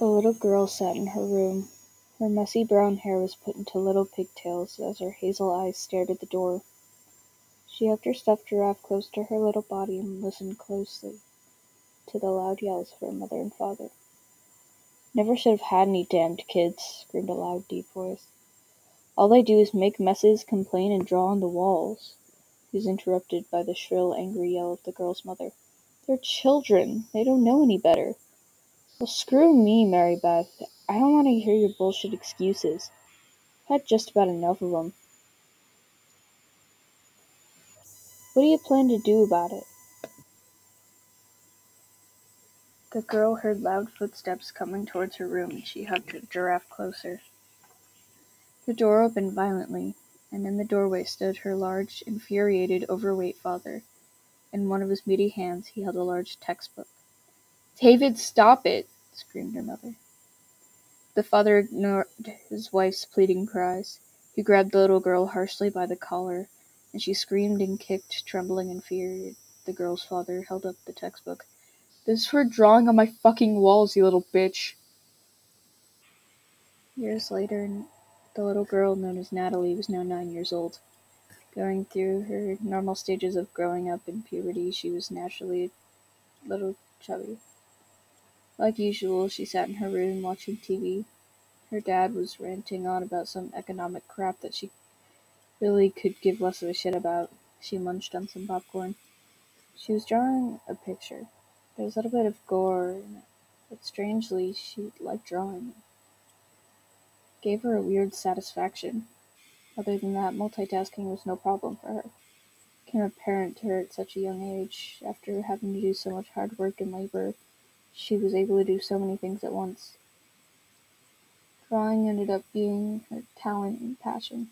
A little girl sat in her room. Her messy brown hair was put into little pigtails as her hazel eyes stared at the door. She hugged her stuffed giraffe close to her little body and listened closely to the loud yells of her mother and father. Never should have had any damned kids, screamed a loud, deep voice. All they do is make messes, complain, and draw on the walls. He was interrupted by the shrill, angry yell of the girl's mother. They're children. They don't know any better. Well, screw me, Mary Beth. I don't want to hear your bullshit excuses. I've had just about enough of them. What do you plan to do about it? The girl heard loud footsteps coming towards her room and she hugged giraffe closer. The door opened violently, and in the doorway stood her large, infuriated, overweight father. In one of his meaty hands he held a large textbook. David, stop it! Screamed her mother. The father ignored his wife's pleading cries. He grabbed the little girl harshly by the collar, and she screamed and kicked, trembling in fear. The girl's father held up the textbook. This is for drawing on my fucking walls, you little bitch. Years later, the little girl known as Natalie was now nine years old. Going through her normal stages of growing up in puberty, she was naturally a little chubby. Like usual, she sat in her room watching TV. Her dad was ranting on about some economic crap that she really could give less of a shit about. She munched on some popcorn. She was drawing a picture. There was a little bit of gore in it, but strangely, she liked drawing it. Gave her a weird satisfaction. Other than that, multitasking was no problem for her. It Became apparent to her at such a young age, after having to do so much hard work and labor, she was able to do so many things at once. Drawing ended up being her talent and passion.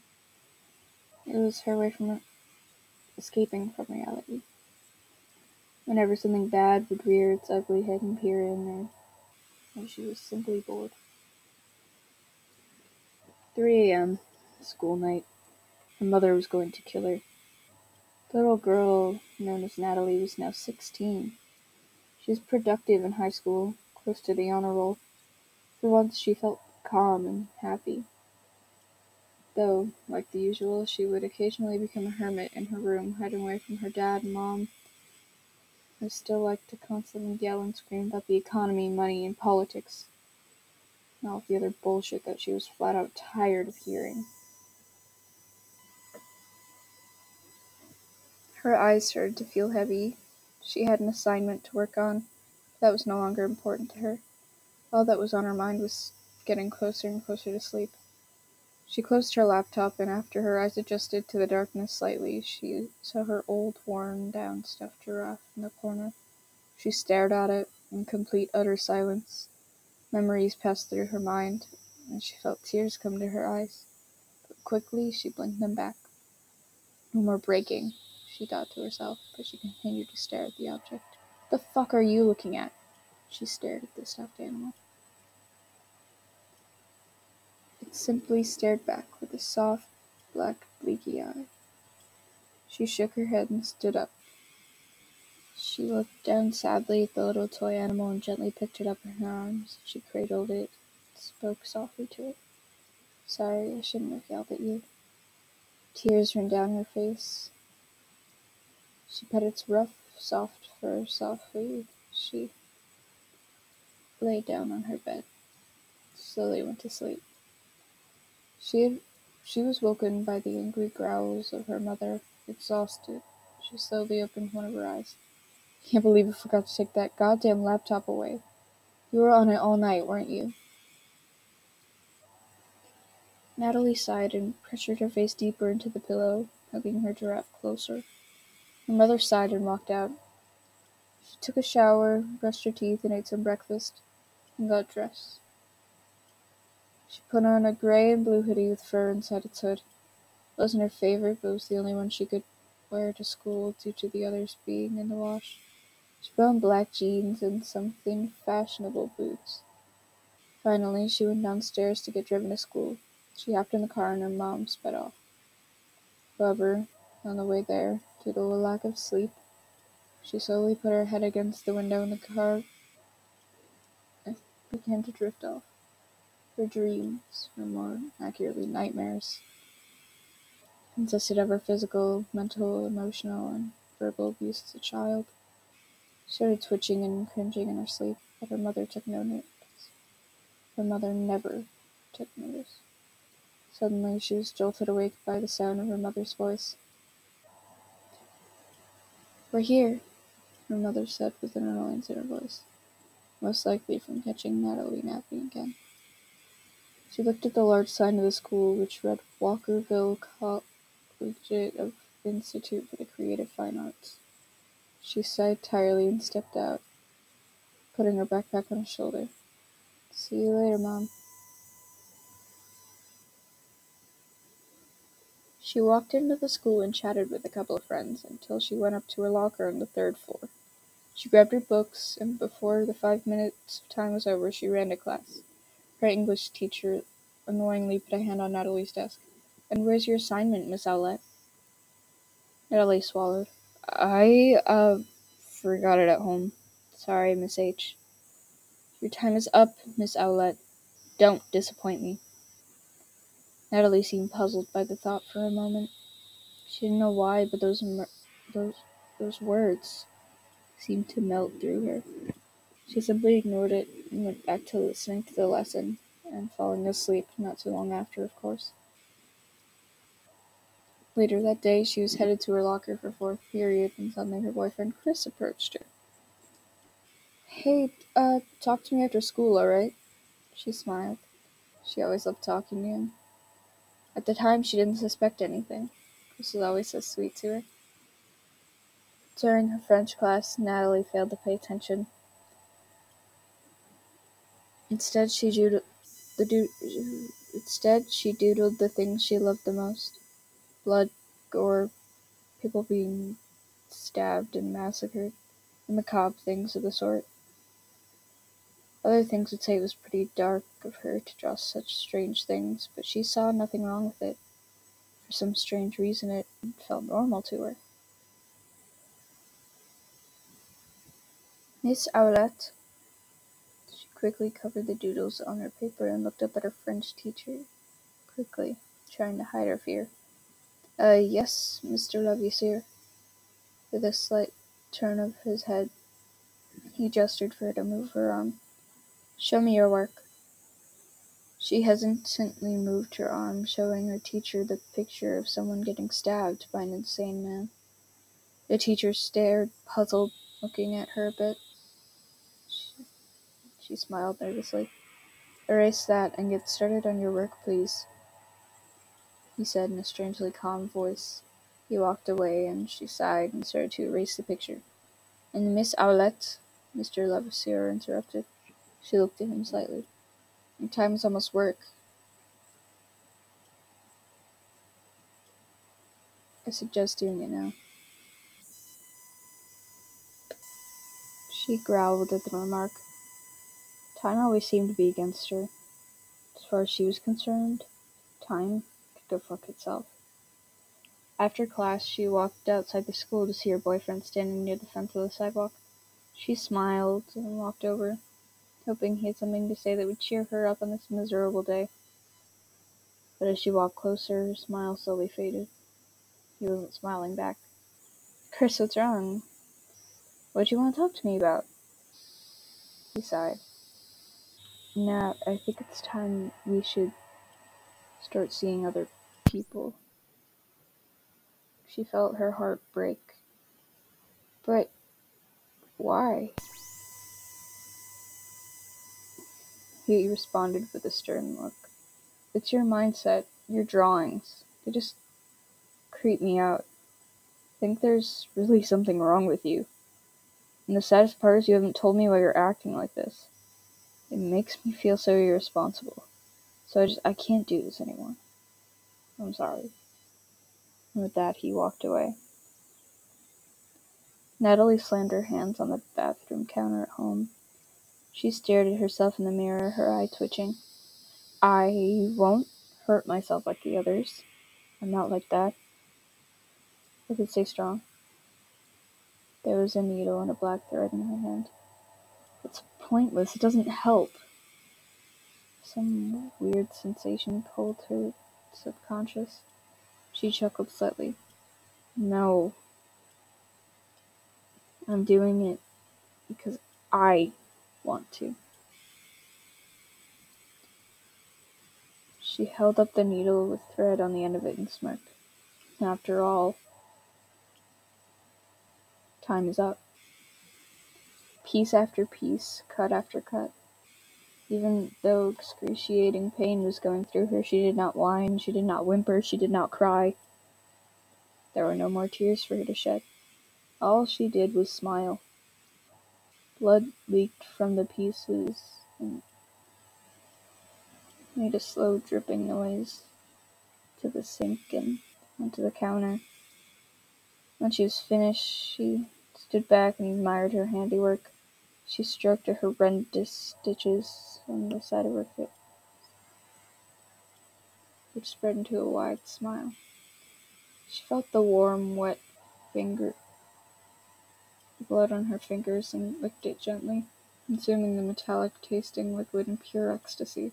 It was her way from escaping from reality. Whenever something bad would rear its ugly head and peer in there, and she was simply bored. 3 a.m. School night. Her mother was going to kill her. The little girl, known as Natalie, was now 16. She was productive in high school, close to the honor roll. For once, she felt calm and happy. Though, like the usual, she would occasionally become a hermit in her room, hiding away from her dad and mom I still like to constantly yell and scream about the economy, money, and politics, and all the other bullshit that she was flat out tired of hearing. Her eyes started to feel heavy. She had an assignment to work on. but That was no longer important to her. All that was on her mind was getting closer and closer to sleep. She closed her laptop, and after her eyes adjusted to the darkness slightly, she saw her old, worn down stuffed giraffe in the corner. She stared at it in complete, utter silence. Memories passed through her mind, and she felt tears come to her eyes. But quickly she blinked them back. No more breaking, she thought to herself, but she continued to stare at the object. The fuck are you looking at? She stared at the stuffed animal. It simply stared back with a soft, black, bleaky eye. She shook her head and stood up. She looked down sadly at the little toy animal and gently picked it up in her arms. She cradled it, spoke softly to it. Sorry, I shouldn't have yelled at you. Tears ran down her face. She pet its rough, soft fur softly. She lay down on her bed, slowly went to sleep. She had, she was woken by the angry growls of her mother. Exhausted, she slowly opened one of her eyes. Can't believe you forgot to take that goddamn laptop away. You were on it all night, weren't you? Natalie sighed and pressured her face deeper into the pillow, hugging her giraffe closer. Her mother sighed and walked out. She took a shower, brushed her teeth, and ate some breakfast, and got dressed. She put on a gray and blue hoodie with fur inside its hood. It wasn't her favorite, but it was the only one she could wear to school due to the others being in the wash. She put on black jeans and some thin, fashionable boots. Finally, she went downstairs to get driven to school. She hopped in the car and her mom sped off. However, on the way there, due to a lack of sleep, she slowly put her head against the window in the car and began to drift off. Her dreams, or more accurately, nightmares, consisted of her physical, mental, emotional, and verbal abuse as a child. She started twitching and cringing in her sleep, but her mother took no notice. Her mother never took notice. Suddenly, she was jolted awake by the sound of her mother's voice. We're here, her mother said with an annoyance in her voice, most likely from catching Natalie napping again. She looked at the large sign of the school, which read Walkerville Collegiate of Institute for the Creative Fine Arts. She sighed tiredly and stepped out, putting her backpack on her shoulder. See you later, Mom. She walked into the school and chatted with a couple of friends until she went up to her locker on the third floor. She grabbed her books, and before the five minutes of time was over, she ran to class. Her English teacher annoyingly put a hand on Natalie's desk. And where's your assignment, Miss Ouellette? Natalie swallowed. I, uh, forgot it at home. Sorry, Miss H. Your time is up, Miss Ouellette. Don't disappoint me. Natalie seemed puzzled by the thought for a moment. She didn't know why, but those those those words seemed to melt through her. She simply ignored it and went back to listening to the lesson and falling asleep not too long after, of course. Later that day, she was headed to her locker for fourth period when suddenly her boyfriend Chris approached her. Hey, uh, talk to me after school, alright? She smiled. She always loved talking to him. At the time, she didn't suspect anything. Chris was always so sweet to her. During her French class, Natalie failed to pay attention. Instead, she doodled the do- instead she doodled the things she loved the most: blood, gore, people being stabbed and massacred, and macabre things of the sort. Other things would say it was pretty dark of her to draw such strange things, but she saw nothing wrong with it. For some strange reason, it felt normal to her. Miss Ouellette. She quickly covered the doodles on her paper and looked up at her French teacher quickly, trying to hide her fear. Uh, yes, Mr. Lavisier. With a slight turn of his head, he gestured for her to move her arm. Show me your work. She hesitantly moved her arm, showing her teacher the picture of someone getting stabbed by an insane man. The teacher stared, puzzled, looking at her a bit. She, she smiled nervously. Erase that and get started on your work, please, he said in a strangely calm voice. He walked away, and she sighed and started to erase the picture. And Miss Ouellette, Mr. Levasseur interrupted. She looked at him slightly. Your time is almost work. I suggest doing it now. She growled at the remark. Time always seemed to be against her. As far as she was concerned, time could go fuck itself. After class, she walked outside the school to see her boyfriend standing near the fence of the sidewalk. She smiled and walked over, hoping he had something to say that would cheer her up on this miserable day. But as she walked closer, her smile slowly faded. He wasn't smiling back. Chris, what's wrong? What do you want to talk to me about? He sighed. Now, I think it's time we should start seeing other people. She felt her heart break. But why? He responded with a stern look. It's your mindset, your drawings. They just creep me out. I think there's really something wrong with you. And the saddest part is you haven't told me why you're acting like this. It makes me feel so irresponsible. So I just I can't do this anymore. I'm sorry. And with that he walked away. Natalie slammed her hands on the bathroom counter at home. She stared at herself in the mirror, her eye twitching. I won't hurt myself like the others. I'm not like that. I could stay strong. There was a needle and a black thread in her hand. It's pointless. It doesn't help. Some weird sensation pulled her subconscious. She chuckled slightly. No. I'm doing it because I want to. She held up the needle with thread on the end of it and smirked. After all, time is up. Piece after piece, cut after cut. Even though excruciating pain was going through her, she did not whine, she did not whimper, she did not cry. There were no more tears for her to shed. All she did was smile. Blood leaked from the pieces and made a slow dripping noise to the sink and onto the counter. When she was finished, she stood back and admired her handiwork. She stroked her horrendous stitches on the side of her face, which spread into a wide smile. She felt the warm, wet finger blood on her fingers and licked it gently, consuming the metallic tasting liquid in pure ecstasy.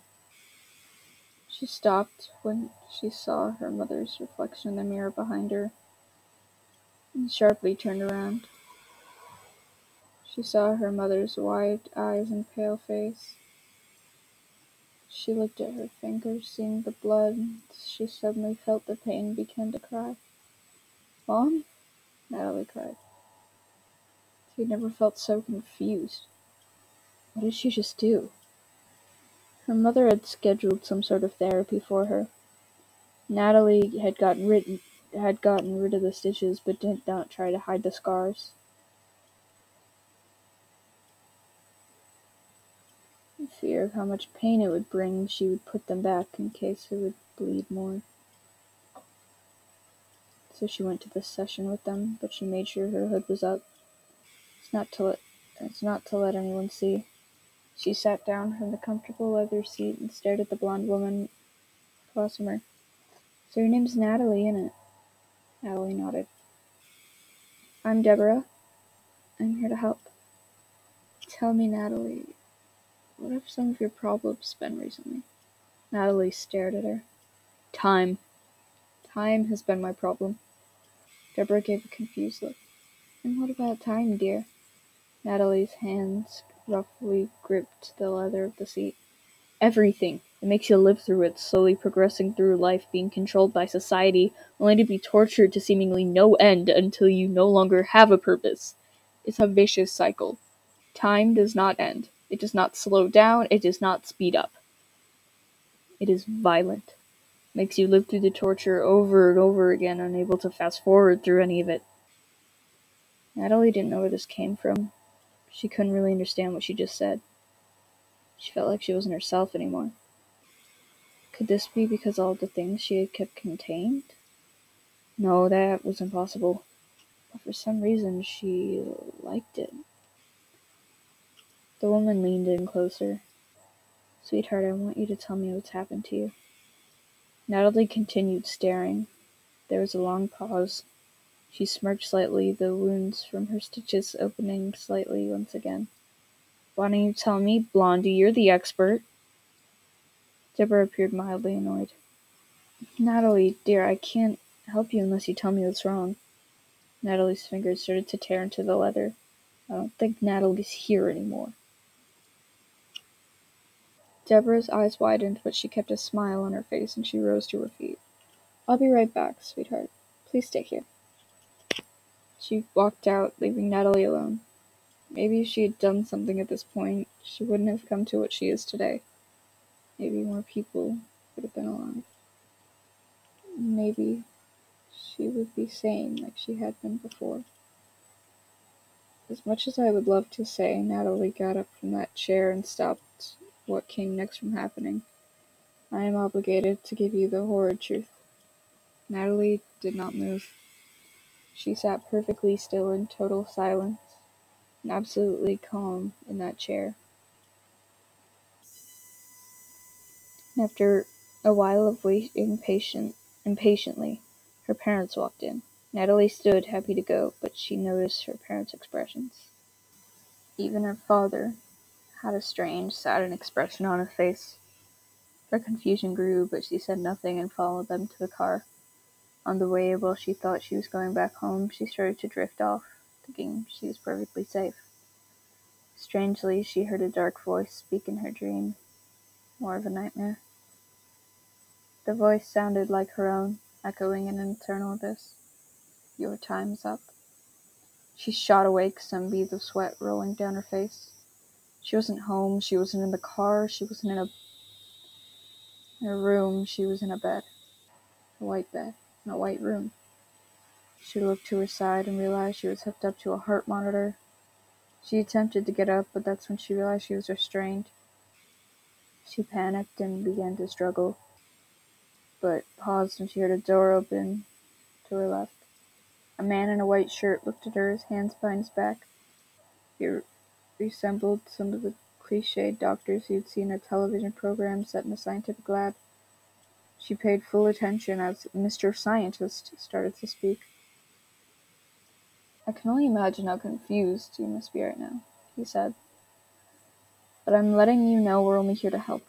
She stopped when she saw her mother's reflection in the mirror behind her and sharply turned around. She saw her mother's wide eyes and pale face. She looked at her fingers, seeing the blood. She suddenly felt the pain and began to cry. Mom? Natalie cried. Had never felt so confused. What did she just do? Her mother had scheduled some sort of therapy for her. Natalie had gotten rid had gotten rid of the stitches but did not try to hide the scars. In fear of how much pain it would bring, she would put them back in case it would bleed more. So she went to the session with them, but she made sure her hood was up. It's not to let it's not to let anyone see. She sat down from the comfortable leather seat and stared at the blonde woman across from her. So your name's Natalie, isn't it? Natalie nodded. I'm Deborah. I'm here to help. Tell me, Natalie, what have some of your problems been recently? Natalie stared at her. Time. Time has been my problem. Deborah gave a confused look. And what about time, dear? Natalie's hands roughly gripped the leather of the seat. Everything. It makes you live through it, slowly progressing through life, being controlled by society, only to be tortured to seemingly no end until you no longer have a purpose. It's a vicious cycle. Time does not end. It does not slow down. It does not speed up. It is violent. Makes you live through the torture over and over again, unable to fast forward through any of it. Natalie didn't know where this came from. She couldn't really understand what she just said. She felt like she wasn't herself anymore. Could this be because all the things she had kept contained? No, that was impossible. But for some reason, she liked it. The woman leaned in closer. Sweetheart, I want you to tell me what's happened to you. Natalie continued staring. There was a long pause. She smirked slightly, the wounds from her stitches opening slightly once again. Why don't you tell me, Blondie? You're the expert. Deborah appeared mildly annoyed. Natalie, dear, I can't help you unless you tell me what's wrong. Natalie's fingers started to tear into the leather. I don't think Natalie's here anymore. Deborah's eyes widened, but she kept a smile on her face and she rose to her feet. I'll be right back, sweetheart. Please stay here. She walked out, leaving Natalie alone. Maybe if she had done something at this point, she wouldn't have come to what she is today. Maybe more people would have been alive. Maybe she would be sane like she had been before. As much as I would love to say, Natalie got up from that chair and stopped what came next from happening. I am obligated to give you the horrid truth. Natalie did not move. She sat perfectly still in total silence and absolutely calm in that chair. After a while of waiting patient, impatiently, her parents walked in. Natalie stood, happy to go, but she noticed her parents' expressions. Even her father had a strange, saddened expression on his face. Her confusion grew, but she said nothing and followed them to the car. On the way, while she thought she was going back home, she started to drift off, thinking she was perfectly safe. Strangely, she heard a dark voice speak in her dream, more of a nightmare. The voice sounded like her own, echoing in an eternal abyss. Your time's up. She shot awake, some beads of sweat rolling down her face. She wasn't home, she wasn't in the car, she wasn't in a, in a room, she was in a bed. A white bed, in a white room. She looked to her side and realized she was hooked up to a heart monitor. She attempted to get up, but that's when she realized she was restrained. She panicked and began to struggle, but paused when she heard a door open to her left. A man in a white shirt looked at her, his hands behind his back. He resembled some of the cliched doctors you'd seen in a television program set in a scientific lab. She paid full attention as Mr. Scientist started to speak. I can only imagine how confused you must be right now, he said. But I'm letting you know we're only here to help.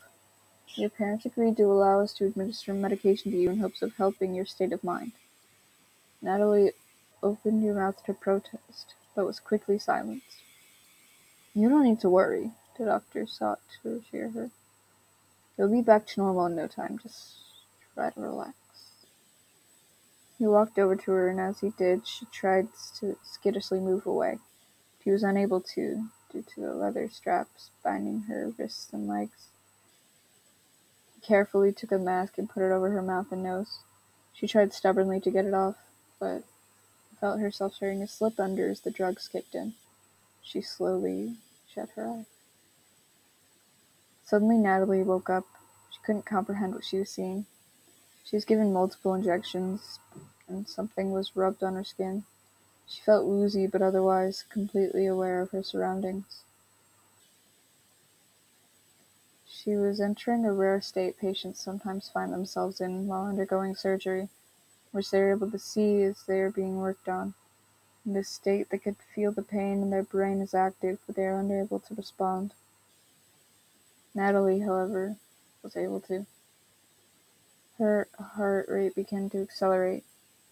Your parents agreed to allow us to administer medication to you in hopes of helping your state of mind. Natalie opened her mouth to protest, but was quickly silenced. You don't need to worry, the doctor sought to reassure her. You'll be back to normal in no time. Just to relax. He walked over to her, and as he did, she tried to skittishly move away. She was unable to, due to the leather straps binding her wrists and legs. He carefully took a mask and put it over her mouth and nose. She tried stubbornly to get it off, but felt herself starting to slip under as the drugs kicked in. She slowly shut her eyes. Suddenly, Natalie woke up. She couldn't comprehend what she was seeing. She was given multiple injections, and something was rubbed on her skin. She felt woozy, but otherwise completely aware of her surroundings. She was entering a rare state patients sometimes find themselves in while undergoing surgery, which they are able to see as they are being worked on. In this state, they could feel the pain and their brain is active, but they are unable to respond. Natalie, however, was able to. Her heart rate began to accelerate,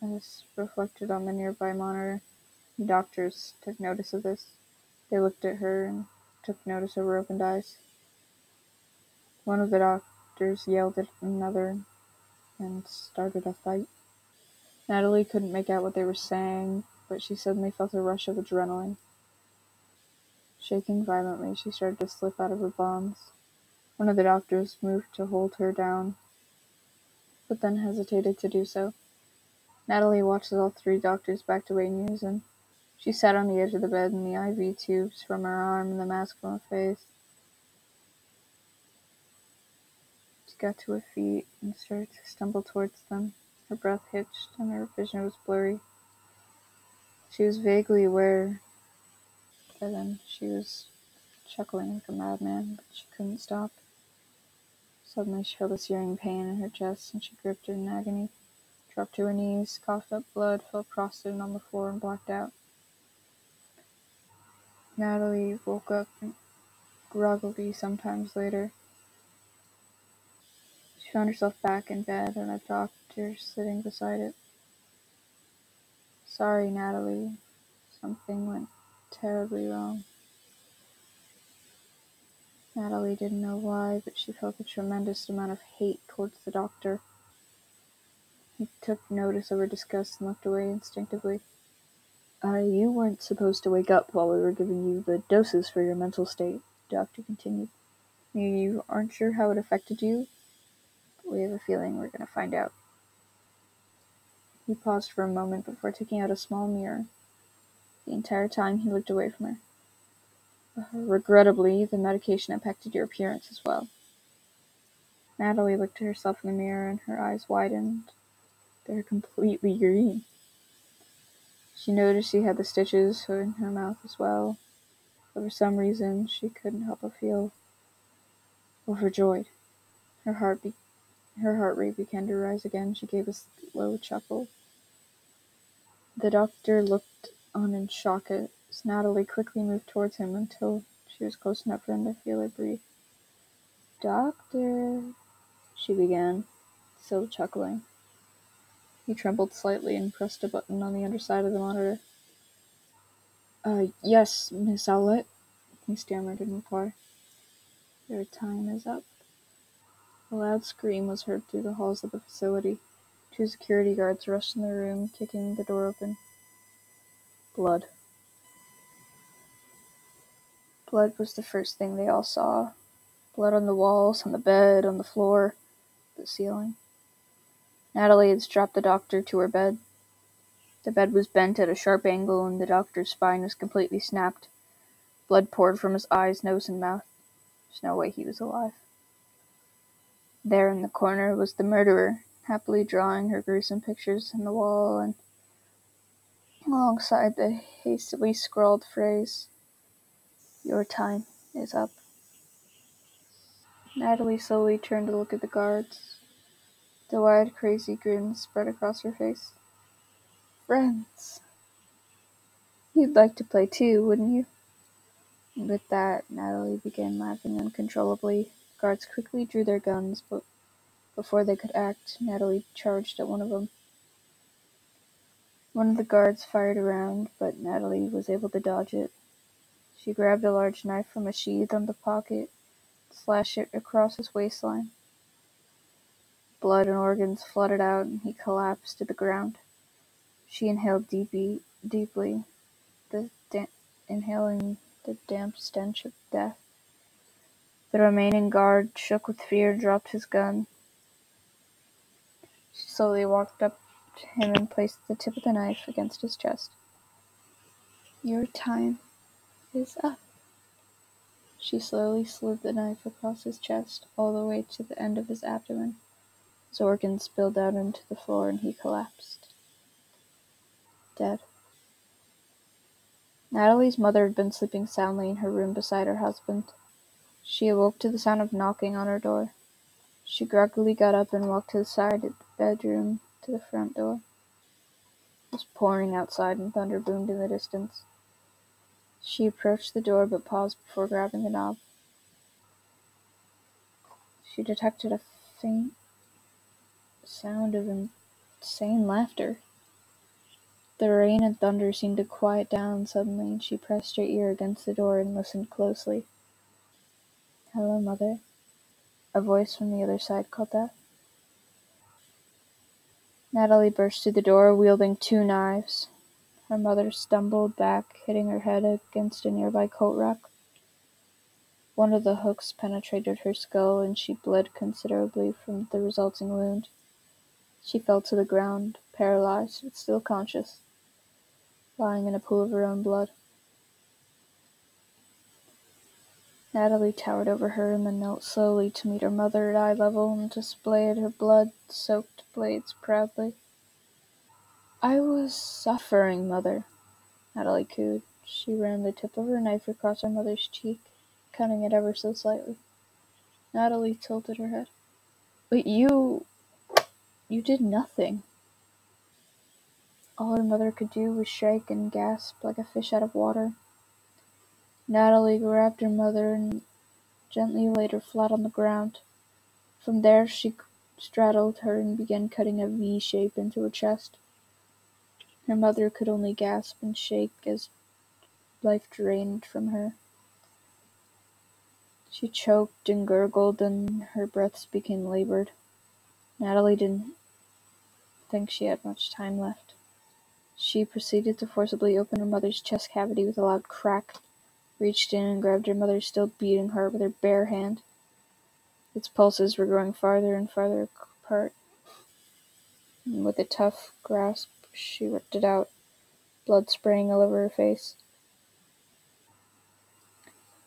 as reflected on the nearby monitor. The doctors took notice of this. They looked at her and took notice of her opened eyes. One of the doctors yelled at another and started a fight. Natalie couldn't make out what they were saying, but she suddenly felt a rush of adrenaline. Shaking violently, she started to slip out of her bonds. One of the doctors moved to hold her down, but then hesitated to do so. Natalie watched as all three doctors backed away in unison. She sat on the edge of the bed and the IV tubes from her arm and the mask from her face. She got to her feet and started to stumble towards them. Her breath hitched and her vision was blurry. She was vaguely aware that then she was chuckling like a madman, but she couldn't stop. Suddenly she felt a searing pain in her chest, and she gripped it in agony, dropped to her knees, coughed up blood, fell prostrate on the floor, and blacked out. Natalie woke up groggily sometimes later. She found herself back in bed and a doctor sitting beside it. Sorry, Natalie. Something went terribly wrong. Natalie didn't know why, but she felt a tremendous amount of hate towards the doctor. He took notice of her disgust and looked away instinctively. Uh, you weren't supposed to wake up while we were giving you the doses for your mental state, the doctor continued. You aren't sure how it affected you? But we have a feeling we're going to find out. He paused for a moment before taking out a small mirror. The entire time he looked away from her. Regrettably, the medication affected your appearance as well. Natalie looked at herself in the mirror and her eyes widened. They were completely green. She noticed she had the stitches in her mouth as well, but for some reason she couldn't help but feel overjoyed. Her heart be- her heart rate began to rise again. She gave a slow chuckle. The doctor looked on in shock as Natalie quickly moved towards him until she was close enough for him to feel her breathe. Doctor, she began, still chuckling. He trembled slightly and pressed a button on the underside of the monitor. Uh, yes, Miss Ouellette, he stammered in reply. Your time is up. A loud scream was heard through the halls of the facility. Two security guards rushed in the room, kicking the door open. Blood. Blood was the first thing they all saw. Blood on the walls, on the bed, on the floor, the ceiling. Natalie had strapped the doctor to her bed. The bed was bent at a sharp angle, and the doctor's spine was completely snapped. Blood poured from his eyes, nose, and mouth. There's no way he was alive. There in the corner was the murderer, happily drawing her gruesome pictures on the wall and alongside the hastily scrawled phrase, Your time is up. Natalie slowly turned to look at the guards. The wide, crazy grin spread across her face. Friends. You'd like to play too, wouldn't you? With that, Natalie began laughing uncontrollably. Guards quickly drew their guns, but before they could act, Natalie charged at one of them. One of the guards fired around, but Natalie was able to dodge it. She grabbed a large knife from a sheath on the pocket, slashed it across his waistline. Blood and organs flooded out, and he collapsed to the ground. She inhaled deeply, deeply, the inhaling the damp stench of death. The remaining guard, shook with fear, dropped his gun. She slowly walked up to him and placed the tip of the knife against his chest. Your time is up. She slowly slid the knife across his chest, all the way to the end of his abdomen. His organs spilled out into the floor and he collapsed. Dead. Natalie's mother had been sleeping soundly in her room beside her husband. She awoke to the sound of knocking on her door. She groggily got up and walked to the side of the bedroom to the front door. It was pouring outside and thunder boomed in the distance. She approached the door but paused before grabbing the knob. She detected a faint sound of insane laughter. The rain and thunder seemed to quiet down suddenly, and she pressed her ear against the door and listened closely. Hello, Mother. A voice from the other side called that. Natalie burst through the door, wielding two knives. Her mother stumbled back, hitting her head against a nearby coat rack. One of the hooks penetrated her skull, and she bled considerably from the resulting wound. She fell to the ground, paralyzed but still conscious, lying in a pool of her own blood. Natalie towered over her and then knelt slowly to meet her mother at eye level and displayed her blood-soaked blades proudly. I was suffering, Mother, Natalie cooed. She ran the tip of her knife across her mother's cheek, cutting it ever so slightly. Natalie tilted her head. But you. you did nothing. All her mother could do was shake and gasp like a fish out of water. Natalie grabbed her mother and gently laid her flat on the ground. From there, she straddled her and began cutting a V shape into her chest. Her mother could only gasp and shake as life drained from her. She choked and gurgled, and her breaths became labored. Natalie didn't think she had much time left. She proceeded to forcibly open her mother's chest cavity with a loud crack reached in and grabbed her mother's still beating heart with her bare hand. Its pulses were growing farther and farther apart. And with a tough grasp, she ripped it out, blood spraying all over her face.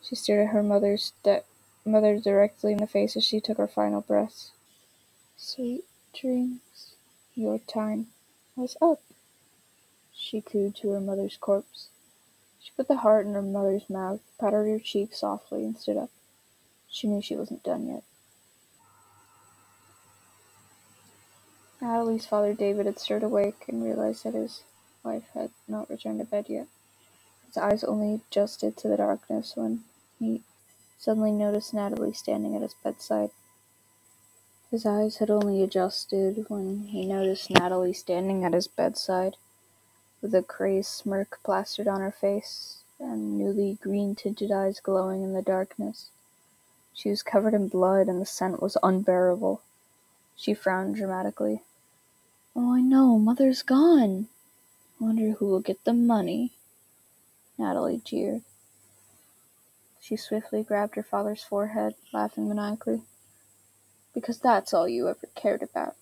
She stared at her mother's de- mother directly in the face as she took her final breaths. Sweet dreams, your time was up, she cooed to her mother's corpse. She put the heart in her mother's mouth, patted her cheek softly, and stood up. She knew she wasn't done yet. Natalie's father David had stirred awake and realized that his wife had not returned to bed yet. His eyes only adjusted to the darkness when he suddenly noticed Natalie standing at his bedside. His eyes had only adjusted when he noticed Natalie standing at his bedside, with a crazed smirk plastered on her face and newly green tinted eyes glowing in the darkness. She was covered in blood and the scent was unbearable. She frowned dramatically. Oh, I know, Mother's gone. Wonder who will get the money. Natalie jeered. She swiftly grabbed her father's forehead, laughing maniacally. Because that's all you ever cared about.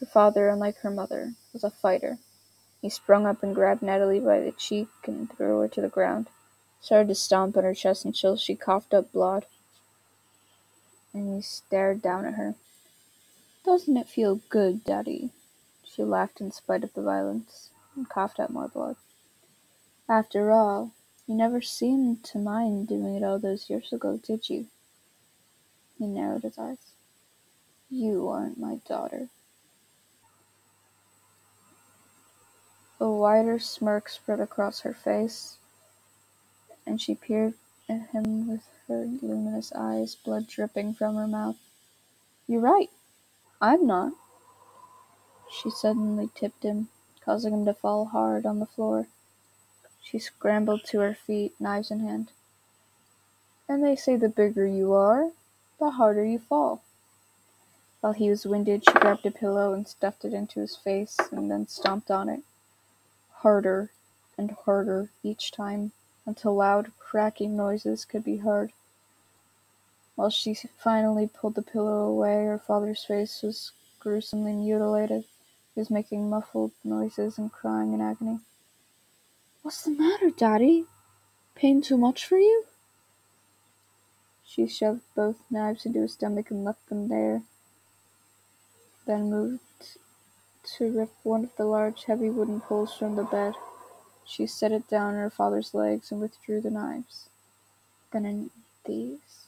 Her father, unlike her mother, was a fighter. He sprung up and grabbed Natalie by the cheek and threw her to the ground. Started to stomp on her chest until she coughed up blood. And he stared down at her. Doesn't it feel good, Daddy? She laughed in spite of the violence and coughed up more blood. After all, you never seemed to mind doing it all those years ago, did you? He narrowed his eyes. You aren't my daughter. A wider smirk spread across her face, and she peered at him with her luminous eyes, blood dripping from her mouth. You're right. I'm not. She suddenly tipped him, causing him to fall hard on the floor. She scrambled to her feet, knives in hand. And they say the bigger you are, the harder you fall. While he was winded, she grabbed a pillow and stuffed it into his face and then stomped on it. Harder and harder each time until loud cracking noises could be heard. While she finally pulled the pillow away, her father's face was gruesomely mutilated. He was making muffled noises and crying in agony. What's the matter, Daddy? Pain too much for you? She shoved both knives into his stomach and left them there, then moved to rip one of the large, heavy wooden poles from the bed. She set it down on her father's legs and withdrew the knives. Gonna need these?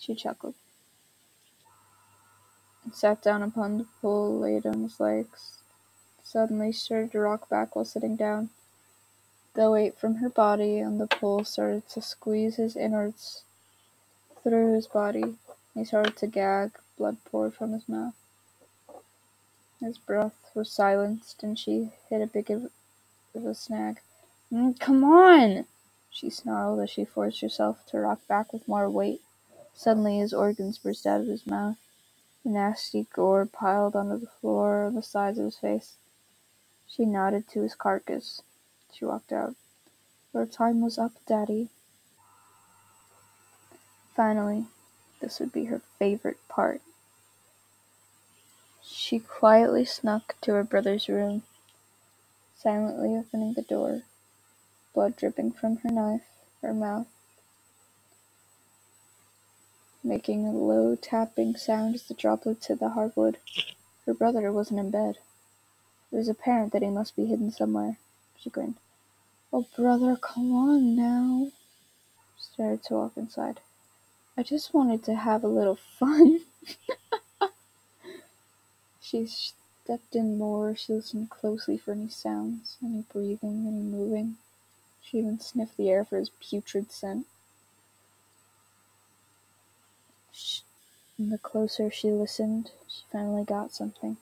She chuckled and sat down upon the pole laid on his legs. Suddenly, started to rock back while sitting down. The weight from her body on the pole started to squeeze his innards through his body. He started to gag, blood poured from his mouth. His breath was silenced, and she hit a big of a snag. Mm, come on! She snarled as she forced herself to rock back with more weight. Suddenly, his organs burst out of his mouth. The nasty gore piled onto the floor on the sides of his face. She nodded to his carcass. She walked out. Your time was up, Daddy. Finally, this would be her favorite part. She quietly snuck to her brother's room, silently opening the door, blood dripping from her knife, her mouth, making a low tapping sound as the droplets hit the hardwood. Her brother wasn't in bed. It was apparent that he must be hidden somewhere. She grinned. Oh, brother, come on now. She started to walk inside. I just wanted to have a little fun. she stepped in more. She listened closely for any sounds, any breathing, any moving. She even sniffed the air for his putrid scent. The closer she listened, she finally got something.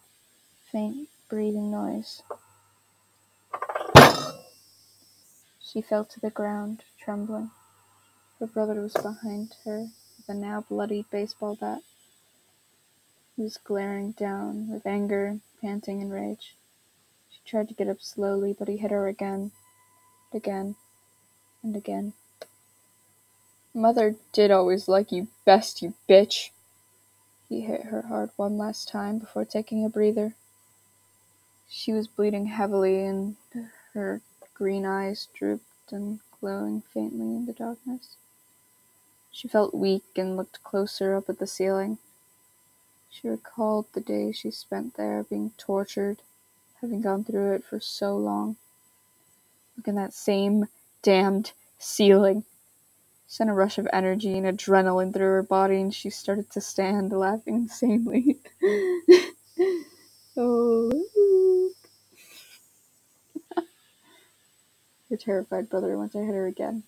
Faint breathing noise. She fell to the ground, trembling. Her brother was behind her with a now bloody baseball bat. He was glaring down with anger, panting in rage. She tried to get up slowly, but he hit her again, and again, and again. Mother did always like you best, you bitch. He hit her hard one last time before taking a breather. She was bleeding heavily, and her green eyes drooped and glowing faintly in the darkness. She felt weak and looked closer up at the ceiling. She recalled the days she spent there being tortured, having gone through it for so long. Look in that same damned ceiling. Sent a rush of energy and adrenaline through her body, and she started to stand, laughing insanely. oh, Her terrified brother went to hit her again,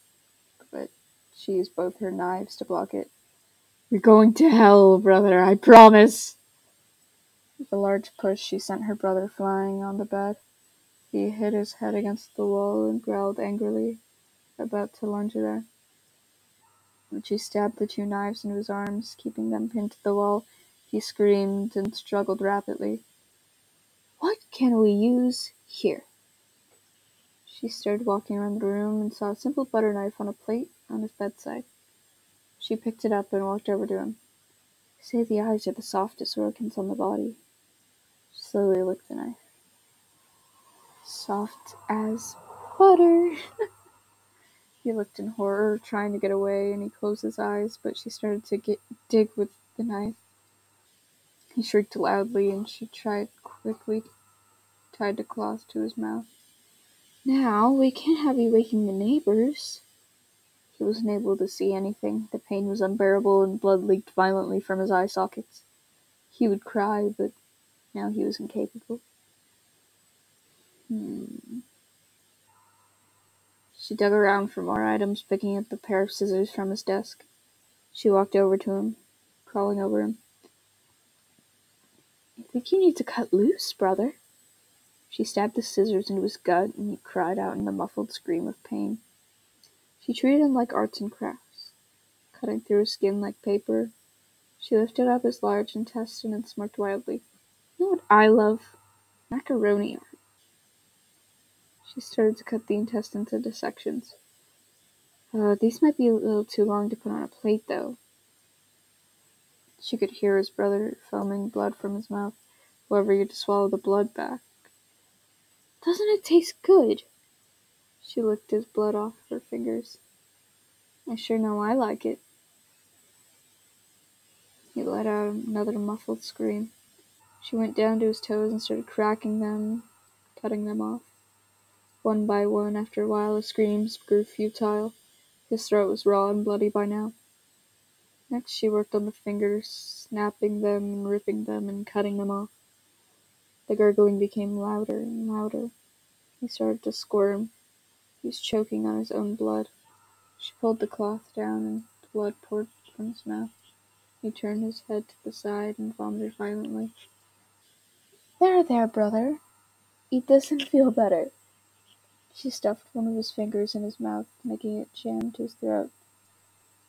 but she used both her knives to block it. You're going to hell, brother, I promise. With a large push, she sent her brother flying on the bed. He hit his head against the wall and growled angrily, about to lunge at her. She stabbed the two knives into his arms, keeping them pinned to the wall, he screamed and struggled rapidly. What can we use here? She started walking around the room and saw a simple butter knife on a plate on his bedside. She picked it up and walked over to him. Say the eyes are the softest organs on the body. She slowly licked the knife. Soft as butter. he looked in horror, trying to get away, and he closed his eyes, but she started to get, dig with the knife. He shrieked loudly, and she tried quickly tied the cloth to his mouth. Now, we can't have you waking the neighbors. He wasn't able to see anything. The pain was unbearable, and blood leaked violently from his eye sockets. He would cry, but now he was incapable. Hmm. She dug around for more items, picking up a pair of scissors from his desk. She walked over to him, crawling over him. I think you need to cut loose, brother. She stabbed the scissors into his gut, and he cried out in a muffled scream of pain. She treated him like arts and crafts, cutting through his skin like paper. She lifted up his large intestine and smirked wildly. You know what I love? Macaroni. She started to cut the intestines into sections. Uh, these might be a little too long to put on a plate, though. She could hear his brother foaming blood from his mouth. However, he had to swallow the blood back. Doesn't it taste good? She licked his blood off her fingers. I sure know I like it. He let out another muffled scream. She went down to his toes and started cracking them, cutting them off. One by one, after a while, his screams grew futile. His throat was raw and bloody by now. Next, she worked on the fingers, snapping them and ripping them and cutting them off. The gurgling became louder and louder. He started to squirm. He was choking on his own blood. She pulled the cloth down and blood poured from his mouth. He turned his head to the side and vomited violently. There, there, brother. Eat this and feel better. She stuffed one of his fingers in his mouth, making it jam to his throat.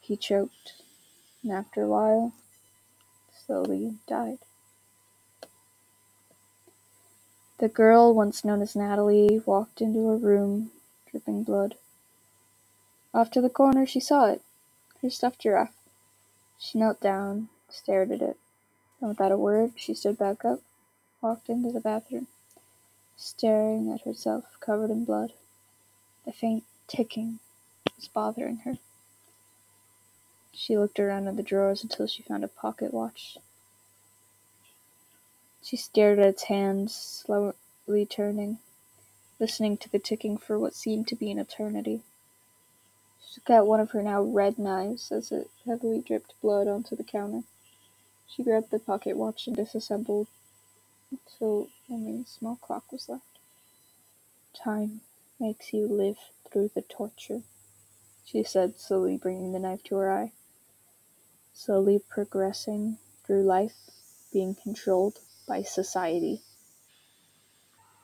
He choked, and after a while, slowly died. The girl, once known as Natalie, walked into her room, dripping blood. Off to the corner, she saw it her stuffed giraffe. She knelt down, stared at it. and without a word, she stood back up, walked into the bathroom, staring at herself covered in blood. The faint ticking was bothering her. She looked around in the drawers until she found a pocket watch. She stared at its hands, slowly turning, listening to the ticking for what seemed to be an eternity. She took out one of her now red knives as it heavily dripped blood onto the counter. She grabbed the pocket watch and disassembled until only a small clock was left. Time makes you live through the torture, she said, slowly bringing the knife to her eye. Slowly progressing through life, being controlled by society.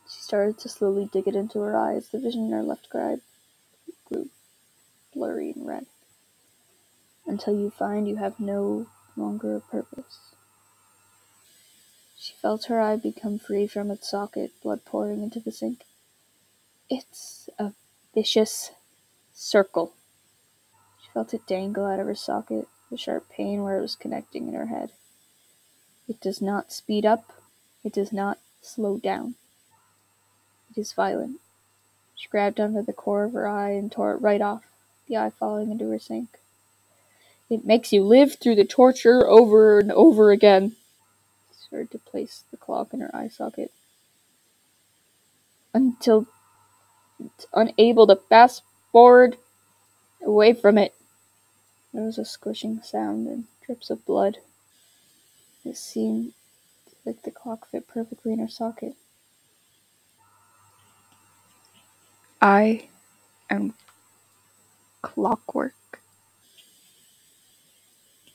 She started to slowly dig it into her eyes. The vision in her left eye grew blurry and red. Until you find you have no longer a purpose. She felt her eye become free from its socket, blood pouring into the sink. It's a vicious circle. She felt it dangle out of her socket, the sharp pain where it was connecting in her head. It does not speed up, it does not slow down. It is violent. She grabbed onto the core of her eye and tore it right off, the eye falling into her sink. It makes you live through the torture over and over again. Started to place the clock in her eye socket until unable to fast forward away from it. There was a squishing sound and drips of blood. It seemed like the clock fit perfectly in her socket. I am clockwork.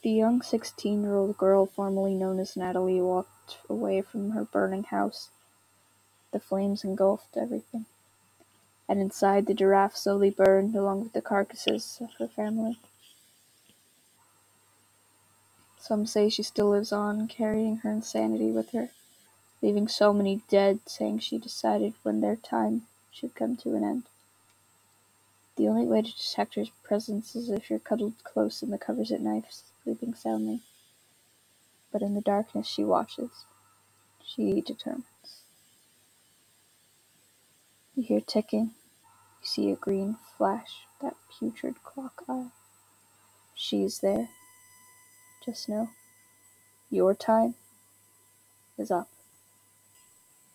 The young sixteen-year-old girl formerly known as Natalie walked away from her burning house. The flames engulfed everything, and inside the giraffe slowly burned along with the carcasses of her family. Some say she still lives on, carrying her insanity with her, leaving so many dead, saying she decided when their time should come to an end. The only way to detect her presence is if you're cuddled close in the covers at night, sleeping soundly. But in the darkness she watches. She determines. You hear ticking. You see a green flash, that putrid clock eye. She's there. Just know, your time is up.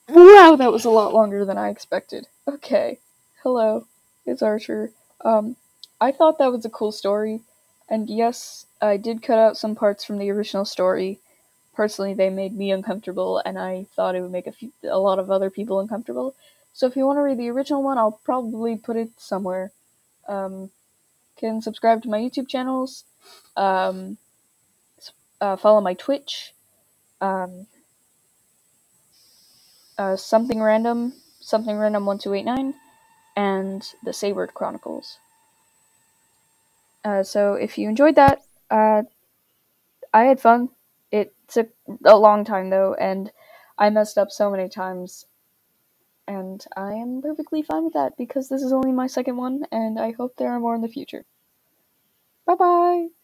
Wow, that was a lot longer than I expected. Okay. Hello, it's Archer. Um, I thought that was a cool story, and yes, I did cut out some parts from the original story. Personally, they made me uncomfortable, and I thought it would make a, few, a lot of other people uncomfortable. So if you want to read the original one, I'll probably put it somewhere. Um, can subscribe to my YouTube channels. Um, uh, follow my Twitch. Um, uh, something random, something random one two eight nine, and the Sayward Chronicles. Uh, so if you enjoyed that, uh, I had fun. It took a long time though, and I messed up so many times. And I am perfectly fine with that because this is only my second one, and I hope there are more in the future. Bye bye!